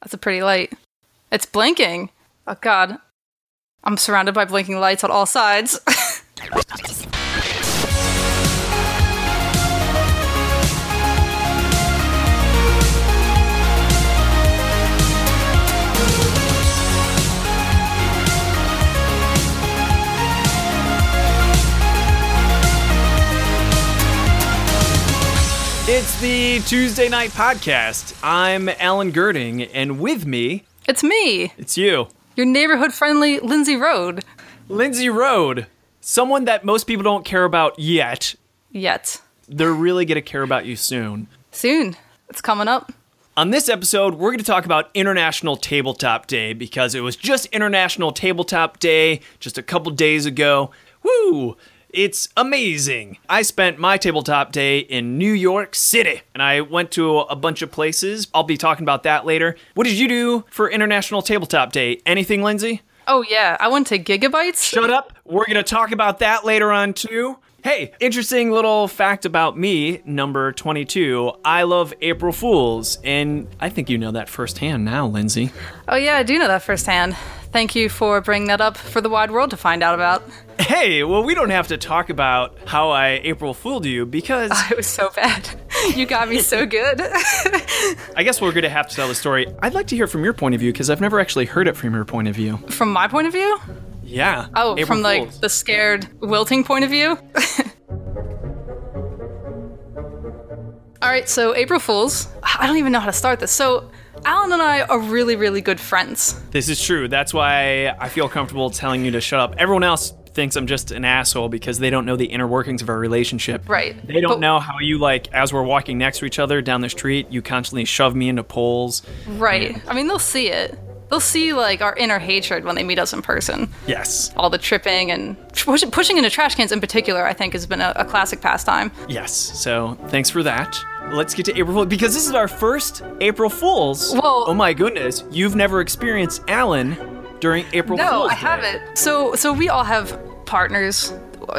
That's a pretty light. It's blinking. Oh god. I'm surrounded by blinking lights on all sides. It's the Tuesday Knight Podcast. I'm Alan Gerding, and with me, it's me, it's you, your neighborhood friendly Lindsay Rode. Lindsay Rode, someone that most people don't care about yet. Yet. They're really going to care about you soon. Soon. It's coming up. On this episode, we're going to talk about International Tabletop Day because it was just International Tabletop Day just a couple days ago. Woo! It's amazing. I spent my tabletop day in New York City and I went to a bunch of places. I'll be talking about that later. What did you do for International Tabletop Day? Anything, Lindsay? Oh, yeah. I went to Giga-Bites. Shut up. We're going to talk about that later on, too. Hey, interesting little fact about me, number 22. I love April Fools, and I think you know that firsthand now, Lindsay. Oh, yeah, I do know that firsthand. Thank you for bringing that up for the wide world to find out about. Hey, well, we don't have to talk about how I April fooled you because. Oh, it was so bad. You got me so good. I guess we're going to have to tell the story. I'd like to hear from your point of view because I've never actually heard it from your point of view. From my point of view? Yeah. Oh, April from Fools. like the scared wilting point of view? All right, so April Fools. I don't even know how to start this. So Alan and I are really, really good friends. This is true. That's why I feel comfortable telling you to shut up. Everyone else thinks I'm just an asshole because they don't know the inner workings of our relationship. Right. They don't but, know how you like as we're walking next to each other down the street, you constantly shove me into poles. Right. I mean, they'll see it. They'll see like our inner hatred when they meet us in person. Yes. All the tripping and push, pushing into trash cans in particular, I think, has been a, a classic pastime. Yes. So thanks for that let's get to April Fool's because this is our first April Fool's. Well, oh my goodness, you've never experienced Alan during April no, Fool's. No, I haven't. So, so we all have partners.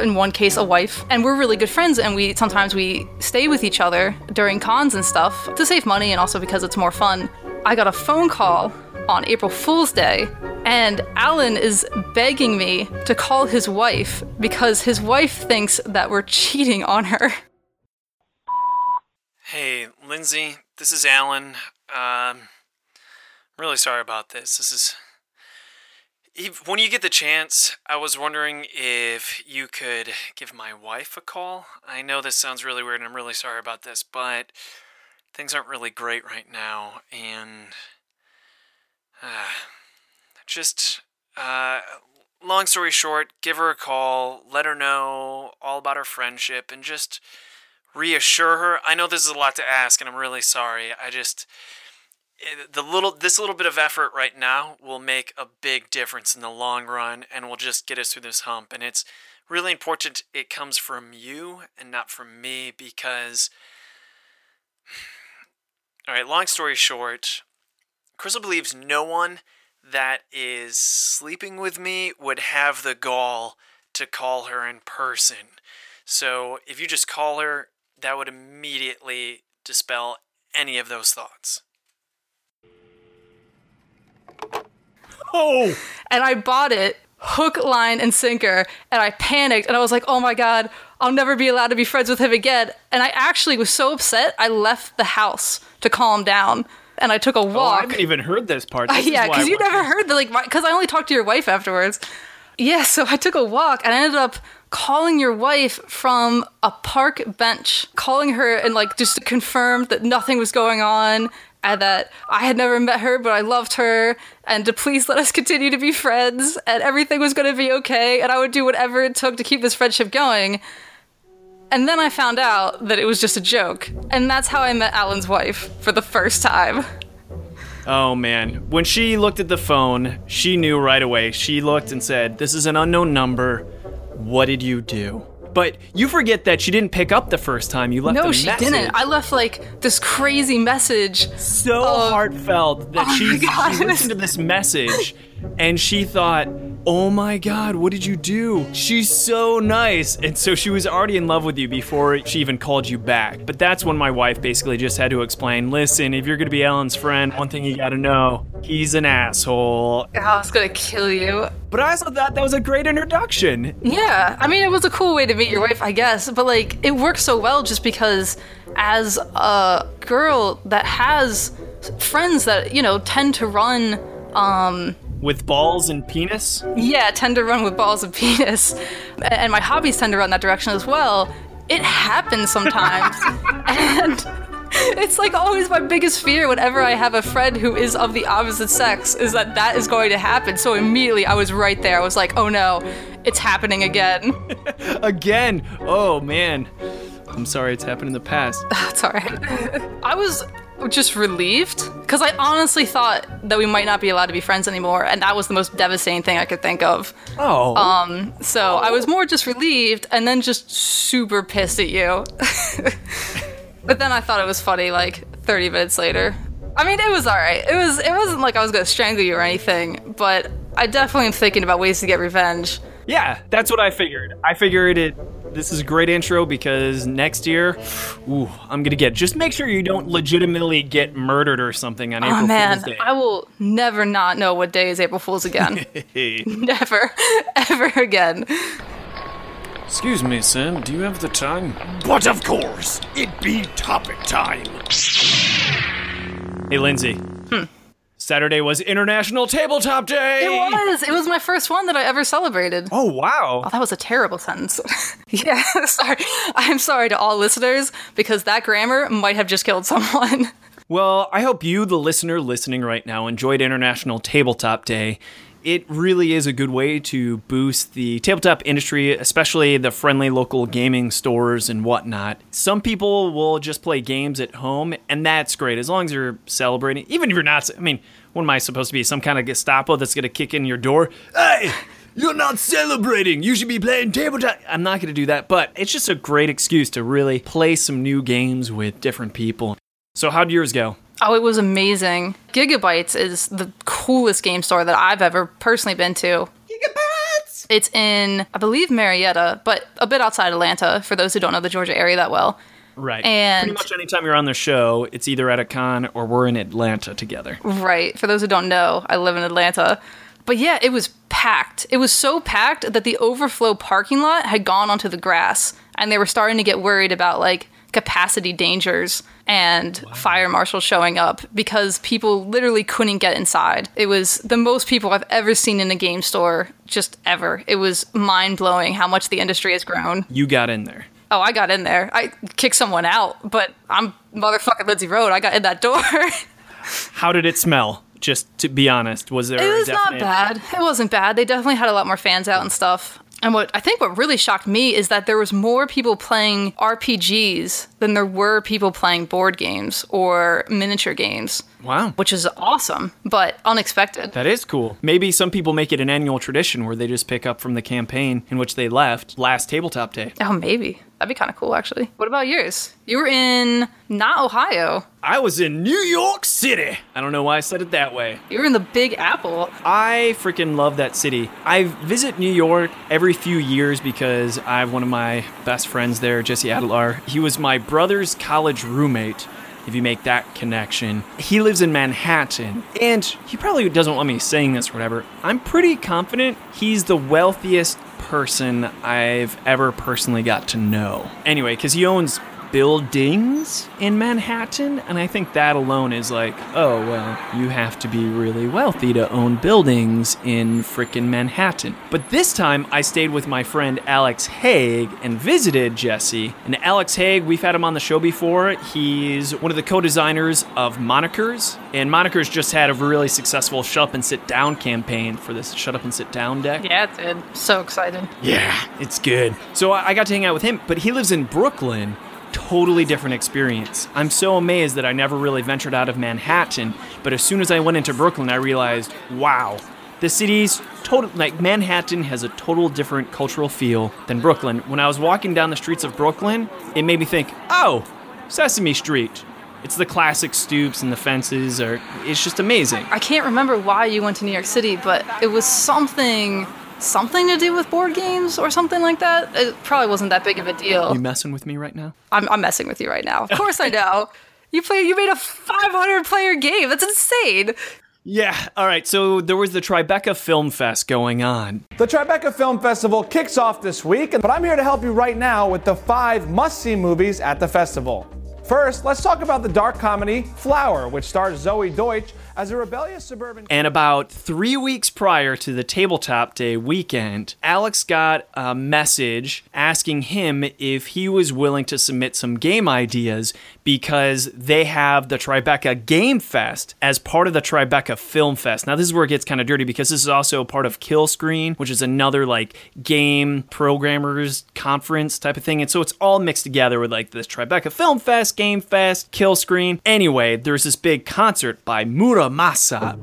In one case, a wife, and we're really good friends. And we sometimes we stay with each other during cons and stuff to save money, and also because it's more fun. I got a phone call on April Fool's Day, and Alan is begging me to call his wife because his wife thinks that we're cheating on her. Hey, Lindsay, this is Alan. Um, I'm really sorry about this. This is. When you get the chance, I was wondering if you could give my wife a call. I know this sounds really weird and I'm really sorry about this, but things aren't really great right now. And. Just. Uh, long story short, give her a call, let her know all about our friendship, and just reassure her. I know this is a lot to ask, and I'm really sorry. I just eh, the little this little bit of effort right now will make a big difference in the long run, and will just get us through this hump. And it's really important it comes from you and not from me because. All right, long story short, Crystal believes no one that is sleeping with me would have the gall to call her in person. So if you just call her that would immediately dispel any of those thoughts. Oh! And I bought it hook, line, and sinker, and I panicked and I was like, oh my god, I'll never be allowed to be friends with him again. And I actually was so upset, I left the house to calm down. And I took a walk. Oh, I haven't even heard this part. This yeah, because you never heard the like, because I only talked to your wife afterwards. Yeah, so I took a walk and I ended up calling your wife from a park bench, calling her and like just to confirm that nothing was going on and that I had never met her, but I loved her, and to please let us continue to be friends, and everything was going to be okay, and I would do whatever it took to keep this friendship going. And then I found out that it was just a joke, and that's how I met Alan's wife for the first time. Oh man. When she looked at the phone, she knew right away. She looked and said, This is an unknown number. What did you do? But you forget that she didn't pick up the first time you left. No, she message. didn't. I left like this crazy message. So of, heartfelt that oh she, she listened to this message and she thought, "Oh my god, what did you do? She's so nice." And so she was already in love with you before she even called you back. But that's when my wife basically just had to explain, "Listen, if you're going to be Ellen's friend, one thing you got to know, he's an asshole." I was gonna kill you. But I also thought that was a great introduction. Yeah, I mean, it was a cool way to meet your wife, I guess, but like, it works so well just because as a girl that has friends that, you know, tend to run, um, With balls and penis? yeah, tend to run with balls of penis, and my hobbies tend to run that direction as well, it happens sometimes. and it's like always my biggest fear whenever I have a friend who is of the opposite sex is that that is going to happen. So immediately I was right there. I was like, oh no, it's happening again. Again. Oh man. I'm sorry it's happened in the past. That's alright. I was just relieved because I honestly thought that we might not be allowed to be friends anymore, and that was the most devastating thing I could think of. Oh. Um, so I was more just relieved and then just super pissed at you. but then I thought it was funny like 30 minutes later. I mean, it was all right. It was it wasn't like I was going to strangle you or anything, but I definitely am thinking about ways to get revenge. Yeah, that's what I figured. I figured it. This is a great intro because next year, ooh, I'm gonna get. Just make sure you don't legitimately get murdered or something on oh, April Oh man, Fool's Day. I will never not know what day is April Fool's again. never, ever again. Excuse me, Sam. Do you have the time? But of course, it be topic time. hey, Lindsay. Saturday was International Tabletop Day. It was. It was my first one that I ever celebrated. Oh wow. Oh, that was a terrible sentence. yeah, sorry. I'm sorry to all listeners because that grammar might have just killed someone. Well, I hope you, the listener listening right now, enjoyed International Tabletop Day. It really is a good way to boost the tabletop industry, especially the friendly local gaming stores and whatnot. Some people will just play games at home, and that's great as long as you're celebrating. Even if you're not, I mean, what am I supposed to be? Some kind of Gestapo that's going to kick in your door? Hey! You're not celebrating. You should be playing tabletop. I'm not going to do that, but it's just a great excuse to really play some new games with different people. So, how'd yours go? Oh, it was amazing. Giga-Bites is the coolest game store that I've ever personally been to. Giga-Bites! It's in, I believe, Marietta, but a bit outside Atlanta, for those who don't know the Georgia area that well. Right. And- pretty much anytime you're on the show, it's either at a con or we're in Atlanta together. Right. For those who don't know, I live in Atlanta. But yeah, it was packed. It was so packed that the overflow parking lot had gone onto the grass, and they were starting to get worried about like capacity dangers and fire marshals showing up because people literally couldn't get inside. It was the most people I've ever seen in a game store, just ever. It was mind blowing how much the industry has grown. You got in there. Oh, I got in there. I kicked someone out, but I'm motherfucking Lindsay Rode. I got in that door. How did it smell? Just to be honest, was there? It was not bad. It wasn't bad. They definitely had a lot more fans out and stuff. And what I think what really shocked me is that there was more people playing RPGs than there were people playing board games or miniature games, Wow, which is awesome, but unexpected. that is cool. Maybe some people make it an annual tradition where they just pick up from the campaign in which they left last tabletop day. Oh, maybe. That'd be kind of cool, actually. What about yours? You were in not Ohio. I was in New York City. I don't know why I said it that way. You were in the Big Apple. I freaking love that city. I visit New York every few years because I have one of my best friends there, Jesse Adler. He was my brother's college roommate. If you make that connection, he lives in Manhattan, and he probably doesn't want me saying this or whatever. I'm pretty confident he's the wealthiest person I've ever personally got to know. Anyway, because he owns buildings in Manhattan, and I think that alone is like, oh, well, you have to be really wealthy to own buildings in frickin' Manhattan. But this time, I stayed with my friend Alex Hague and visited Jesse. And Alex Hague, we've had him on the show before. He's one of the co designers of Monikers, and Monikers just had a really successful Shut Up and Sit Down campaign for this Shut Up and Sit Down deck. Yeah, it did. So excited. Yeah, it's good. So I I got to hang out with him, but he lives in Brooklyn. Totally different experience. I'm so amazed that I never really ventured out of Manhattan, but as soon as I went into Brooklyn, I realized, wow, the city's total like Manhattan has a total different cultural feel than Brooklyn. When I was walking down the streets of Brooklyn, it made me think, oh, Sesame Street. It's the classic stoops and the fences are it's just amazing. I can't remember why you went to New York City, but it was something something to do with board games or something like that. It probably wasn't that big of a deal. You messing with me right now? I'm, I'm messing with you right now. Of course I know. You play. You made a 500 player game. That's insane. Yeah, all right. So there was the Tribeca Film Fest going on. The Tribeca Film Festival kicks off this week, but I'm here to help you right now with the five must see movies at the festival. First, let's talk about the dark comedy Flower, which stars Zoe Deutch as a rebellious suburban. And about three weeks prior to the Tabletop Day weekend, Alex got a message asking him if he was willing to submit some game ideas because they have the Tribeca Game Fest as part of the Tribeca Film Fest. Now, this is where it gets kind of dirty because this is also part of Kill Screen, which is another like game programmers conference type of thing. And so it's all mixed together with like this Tribeca Film Fest, Game Fest, Kill Screen. Anyway, there's this big concert by Mura Masa.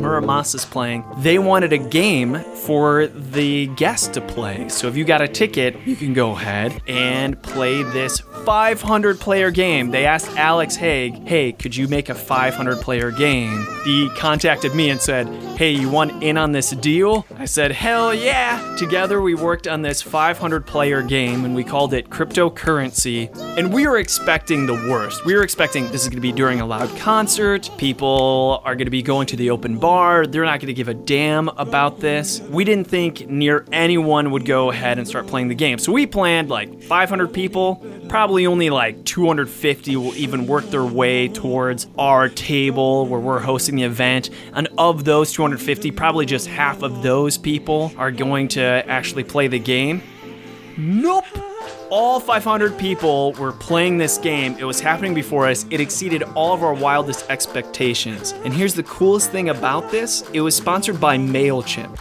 Mura Masa's playing, they wanted a game for the guests to play. So if you got a ticket, you can go ahead and play this 500 player game. They asked Alex Hague, hey, could you make a 500 player game? He contacted me and said, hey, you want in on this deal? I said, hell yeah. Together we worked on this 500 player game and we called it Cryptocurrency. And we were expecting the worst. We were expecting this is going to be during a loud concert. People are going to be going to the open bar. They're not going to give a damn about this. We didn't think near anyone would go ahead and start playing the game. So we planned like 500 people. Probably only like 250 will even work their way towards our table where we're hosting the event. And of those 250, probably just half of those people are going to actually play the game. Nope. All 500 people were playing this game. It was happening before us. It exceeded all of our wildest expectations. And here's the coolest thing about this it was sponsored by MailChimp.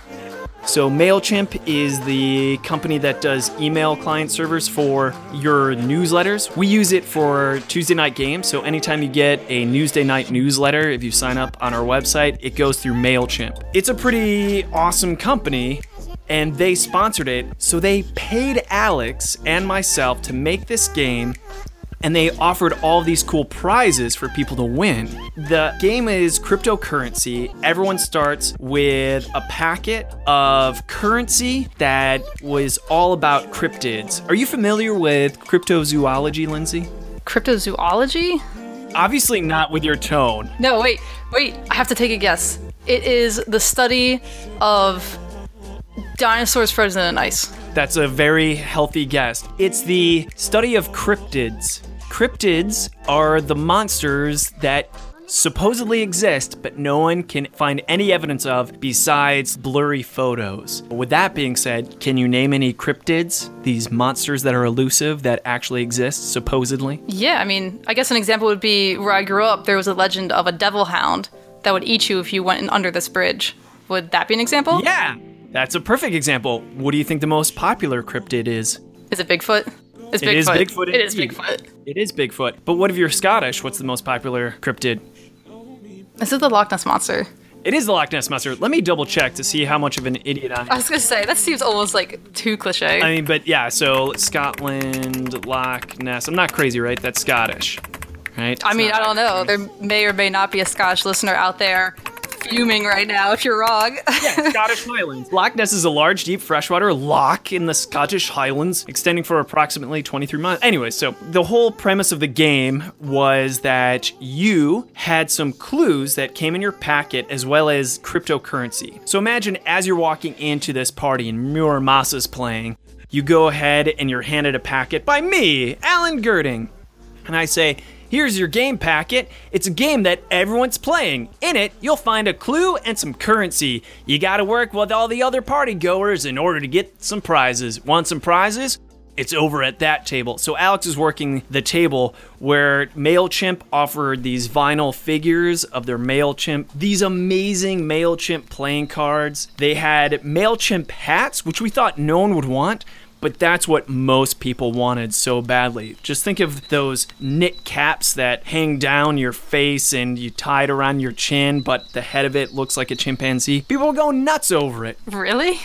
So, MailChimp is the company that does email client servers for your newsletters. We use it for Tuesday Knight Games. So, anytime you get a Newsday night newsletter, if you sign up on our website, it goes through MailChimp. It's a pretty awesome company and they sponsored it. So they paid Alex and myself to make this game. And they offered all these cool prizes for people to win. The game is cryptocurrency. Everyone starts with a packet of currency that was all about cryptids. Are you familiar with cryptozoology, Lindsay? Cryptozoology? Obviously, not with your tone. No, wait, wait. I have to take a guess. It is the study of dinosaurs frozen in ice. That's a very healthy guess. It's the study of cryptids. Cryptids are the monsters that supposedly exist, but no one can find any evidence of besides blurry photos. With that being said, can you name any cryptids, these monsters that are elusive that actually exist, supposedly? Yeah, I mean, I guess an example would be where I grew up, there was a legend of a devil hound that would eat you if you went under this bridge. Would that be an example? Yeah, that's a perfect example. What do you think the most popular cryptid is? Is it Bigfoot? It's It is Bigfoot It is. Bigfoot. It is Bigfoot. But what if you're Scottish? What's the most popular cryptid? This is the Loch Ness Monster. It is the Loch Ness Monster. Let me double check to see how much of an idiot I am. I was gonna say, that seems almost like too cliche. I mean, but yeah, so Scotland, Loch Ness. I'm not crazy, right? That's Scottish, right? I mean, I don't know. There may or may not be a Scottish listener out there fuming right now if you're wrong. Yeah, Scottish Highlands. Loch Ness is a large, deep freshwater loch in the Scottish Highlands, extending for approximately 23 miles. Anyway, so the whole premise of the game was that you had some clues that came in your packet as well as cryptocurrency. So imagine as you're walking into this party and Mura Masa's playing, you go ahead and you're handed a packet by me, Alan Gerding. And I say, Here's your game packet. It's a game that everyone's playing. In it, you'll find a clue and some currency. You gotta work with all the other party goers in order to get some prizes. Want some prizes? It's over at that table. So Alex is working the table where MailChimp offered these vinyl figures of their MailChimp, these amazing MailChimp playing cards. They had MailChimp hats, which we thought no one would want, but that's what most people wanted so badly. Just think of those knit caps that hang down your face and you tie it around your chin, but the head of it looks like a chimpanzee. People going nuts over it. Really?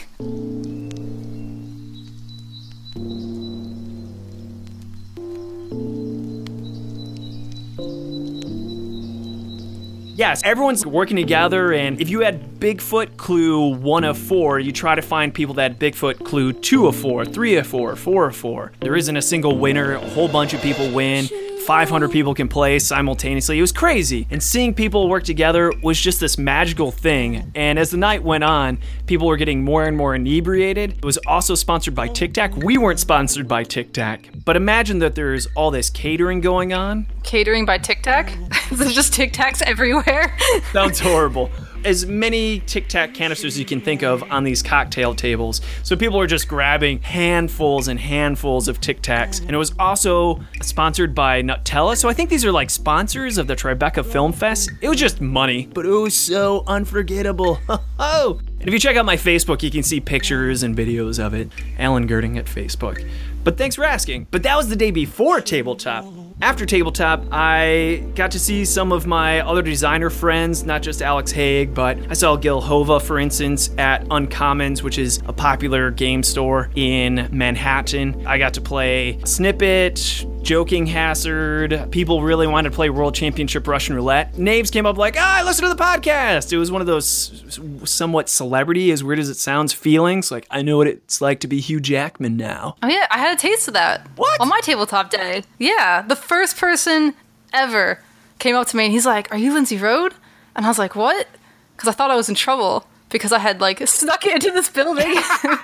Yes, everyone's working together, and if you had Bigfoot clue one of four, you try to find people that Bigfoot clue two of four, three of four, four of four. There isn't a single winner, a whole bunch of people win. 500 people can play simultaneously. It was crazy. And seeing people work together was just this magical thing. And as the night went on, people were getting more and more inebriated. It was also sponsored by Tic Tac. We weren't sponsored by Tic Tac, but imagine that there's all this catering going on. Catering by Tic Tac? There's just Tic Tacs everywhere. Sounds horrible. As many Tic Tac canisters as you can think of on these cocktail tables. So people are just grabbing handfuls and handfuls of Tic Tacs. And it was also sponsored by Nutella. So I think these are like sponsors of the Tribeca Film Fest. It was just money, but it was so unforgettable. Oh! And if you check out my Facebook, you can see pictures and videos of it. Alan Gerding at Facebook. But thanks for asking. But that was the day before tabletop. After tabletop, I got to see some of my other designer friends, not just Alex Hague, but I saw Gil Hova, for instance, at Uncommons, which is a popular game store in Manhattan. I got to play Snippet, Joking Hazard. People really wanted to play World Championship Russian Roulette. Knaves came up like, ah, I listened to the podcast. It was one of those somewhat celebrity, as weird as it sounds, feelings. Like, I know what it's like to be Hugh Jackman now. Oh yeah, I had a taste of that. What? On my tabletop day. Yeah, the first person ever came up to me and he's like, "Are you Lindsay Rode?" And I was like, "What?" Because I thought I was in trouble because I had like snuck into this building. and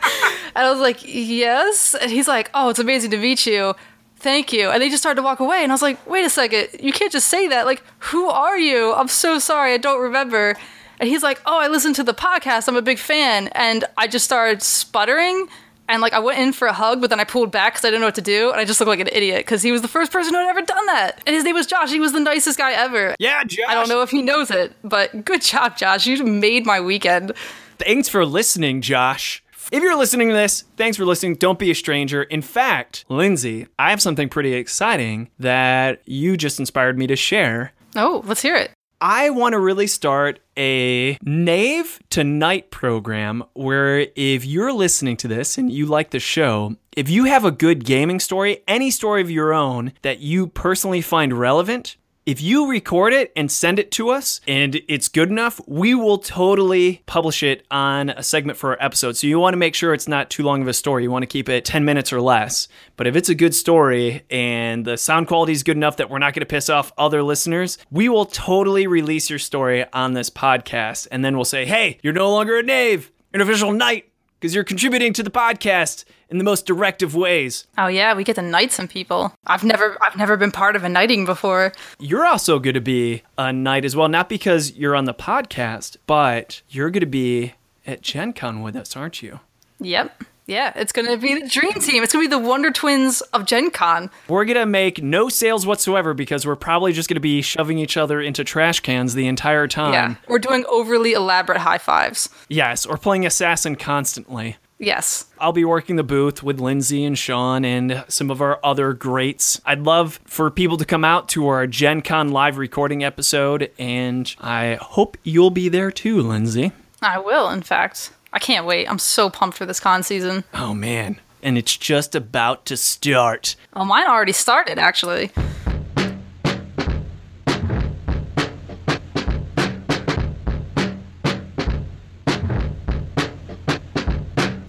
I was like, "Yes." And he's like, "Oh, it's amazing to meet you." Thank you. And they just started to walk away and I was like, "Wait a second. You can't just say that. Like, who are you? I'm so sorry. I don't remember." And he's like, "Oh, I listened to the podcast. I'm a big fan." And I just started sputtering and like I went in for a hug, but then I pulled back because I didn't know what to do, and I just looked like an idiot because he was the first person who had ever done that, and his name was Josh. He was the nicest guy ever. Yeah, Josh. I don't know if he knows it, but good job, Josh. You made my weekend. Thanks for listening, Josh. If you're listening to this, thanks for listening. Don't be a stranger. In fact, Lindsay, I have something pretty exciting that you just inspired me to share. Oh, let's hear it. I want to really start a knave to knight program where if you're listening to this and you like the show, if you have a good gaming story, any story of your own that you personally find relevant, if you record it and send it to us and it's good enough, we will totally publish it on a segment for our episode. So you want to make sure it's not too long of a story. You want to keep it 10 minutes or less. But if it's a good story and the sound quality is good enough that we're not going to piss off other listeners, we will totally release your story on this podcast. And then we'll say, hey, you're no longer a knave, an official knight because you're contributing to the podcast in the most directive ways. Oh yeah, we get to knight some people. I've never I've never been part of a knighting before. You're also going to be a knight as well, not because you're on the podcast, but you're going to be at Gen Con with us, aren't you? Yep. Yeah, it's gonna be the dream team. It's gonna be the Wonder Twins of Gen Con. We're going to make no sales whatsoever because we're probably just going to be shoving each other into trash cans the entire time. Yeah. We're doing overly elaborate high fives. Yes, or playing assassin constantly. Yes. I'll be working the booth with Lindsay and Sean and some of our other greats. I'd love for people to come out to our Gen Con live recording episode, and I hope you'll be there too, Lindsay. I will, in fact. I can't wait. I'm so pumped for this con season. Oh man. And it's just about to start. Oh, mine already started, actually.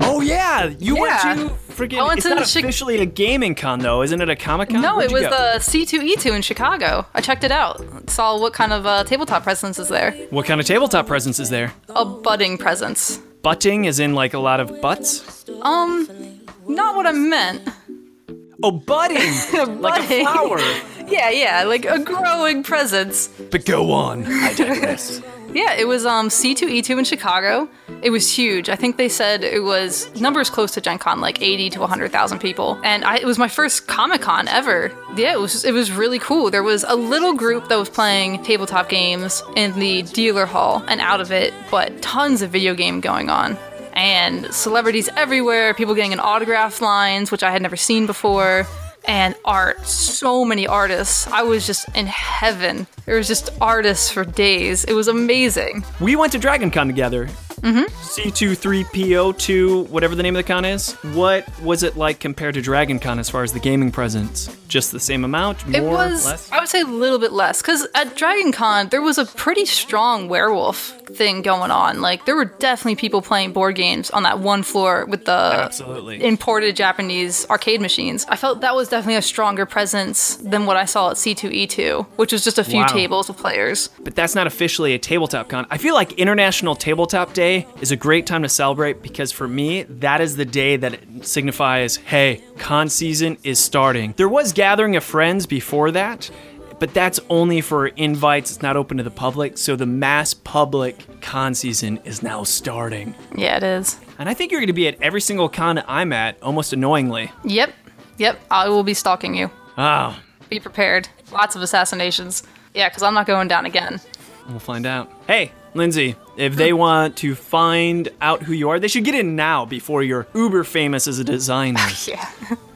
Oh yeah, you Yeah. went to freaking. I went it's to not Chi- officially a gaming con though, isn't it? A comic con? No, Where'd it was the C2E2 in Chicago. I checked it out. Saw what kind of uh, tabletop presence is there. What kind of tabletop presence is there? A budding presence. Butting, is in like a lot of butts. Um, not what I meant. Oh, budding, like a Budding. flower. Yeah, yeah, like a growing presence. But go on. I digress. Yeah, it was um C2E2 in Chicago. It was huge. I think they said it was numbers close to Gen Con, like 80 to 100,000 people. And I, it was my first Comic Con ever. Yeah, it was it was really cool. There was a little group that was playing tabletop games in the dealer hall and out of it, but tons of video game going on. and celebrities everywhere, people getting in autograph lines, which I had never seen before, and art. So many artists. I was just in heaven. There was just artists for days. It was amazing. We went to Dragon Con together. Mm-hmm. C23PO2, whatever the name of the con is. What was it like compared to Dragon Con as far as the gaming presence? Just the same amount? More? It was, Less? I would say, a little bit less. Because at Dragon Con, there was a pretty strong werewolf thing going on. Like, there were definitely people playing board games on that one floor with the Absolutely. imported Japanese arcade machines. I felt that was definitely a stronger presence than what I saw at C2E2, which was just a few Wow. tables of players. but that's not officially a tabletop con. I feel like International Tabletop Day is a great time to celebrate because for me, that is the day that it signifies, hey, con season is starting. There was gathering of friends before that, but that's only for invites. It's not open to the public, so the mass public con season is now starting. Yeah, it is. And I think you're going to be at every single con I'm at, almost annoyingly. Yep. Yep. I will be stalking you. Oh, Be prepared. Lots of assassinations. Yeah, because I'm not going down again. We'll find out. Hey, Lindsay, if they want to find out who you are, they should get in now before you're uber famous as a designer. Yeah.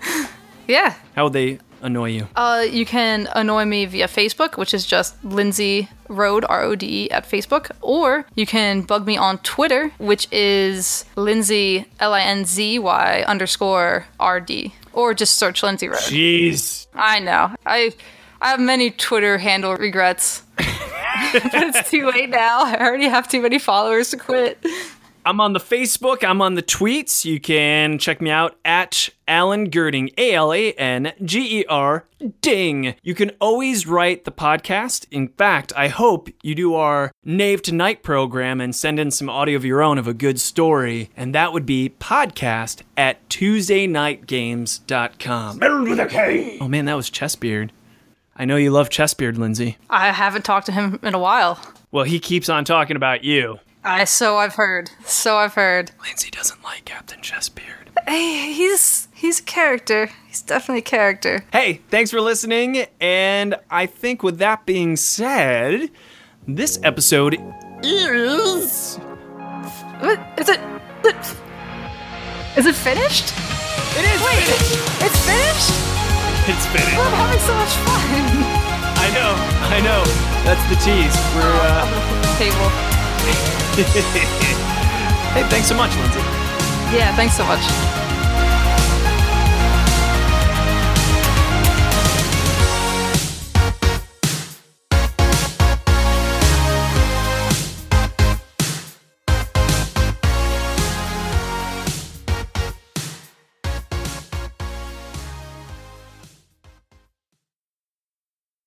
yeah. How would they annoy you? Uh, you can annoy me via Facebook, which is just Lindsay Rode, R O D E, at Facebook. Or you can bug me on Twitter, which is Lindsay, L I N Z Y underscore R D. Or just search Lindsay Rode. Jeez. I know. I I have many Twitter handle regrets. but it's too late now. I already have too many followers to quit. I'm on the Facebook. I'm on the tweets. You can check me out at Alan Gerding, A L A N G E R Ding. You can always write the podcast. In fact, I hope you do our Knave to Knight program and send in some audio of your own of a good story. And that would be podcast at TuesdayKnightGames.com. Spelled with a K. Oh man, that was Chessbeard. I know you love Chessbeard, Lindsay. I haven't talked to him in a while. Well, he keeps on talking about you. I so I've heard. So I've heard. Lindsay doesn't like Captain Chessbeard. Hey, he's he's a character. He's definitely a character. Hey, thanks for listening. And I think with that being said, this episode is. What is it? Is it finished? It is Wait, it's finished? It's finished. I'm having so much fun. I know, I know. That's the tease. We're, uh. table. hey, thanks so much, Lindsay. Yeah, thanks so much.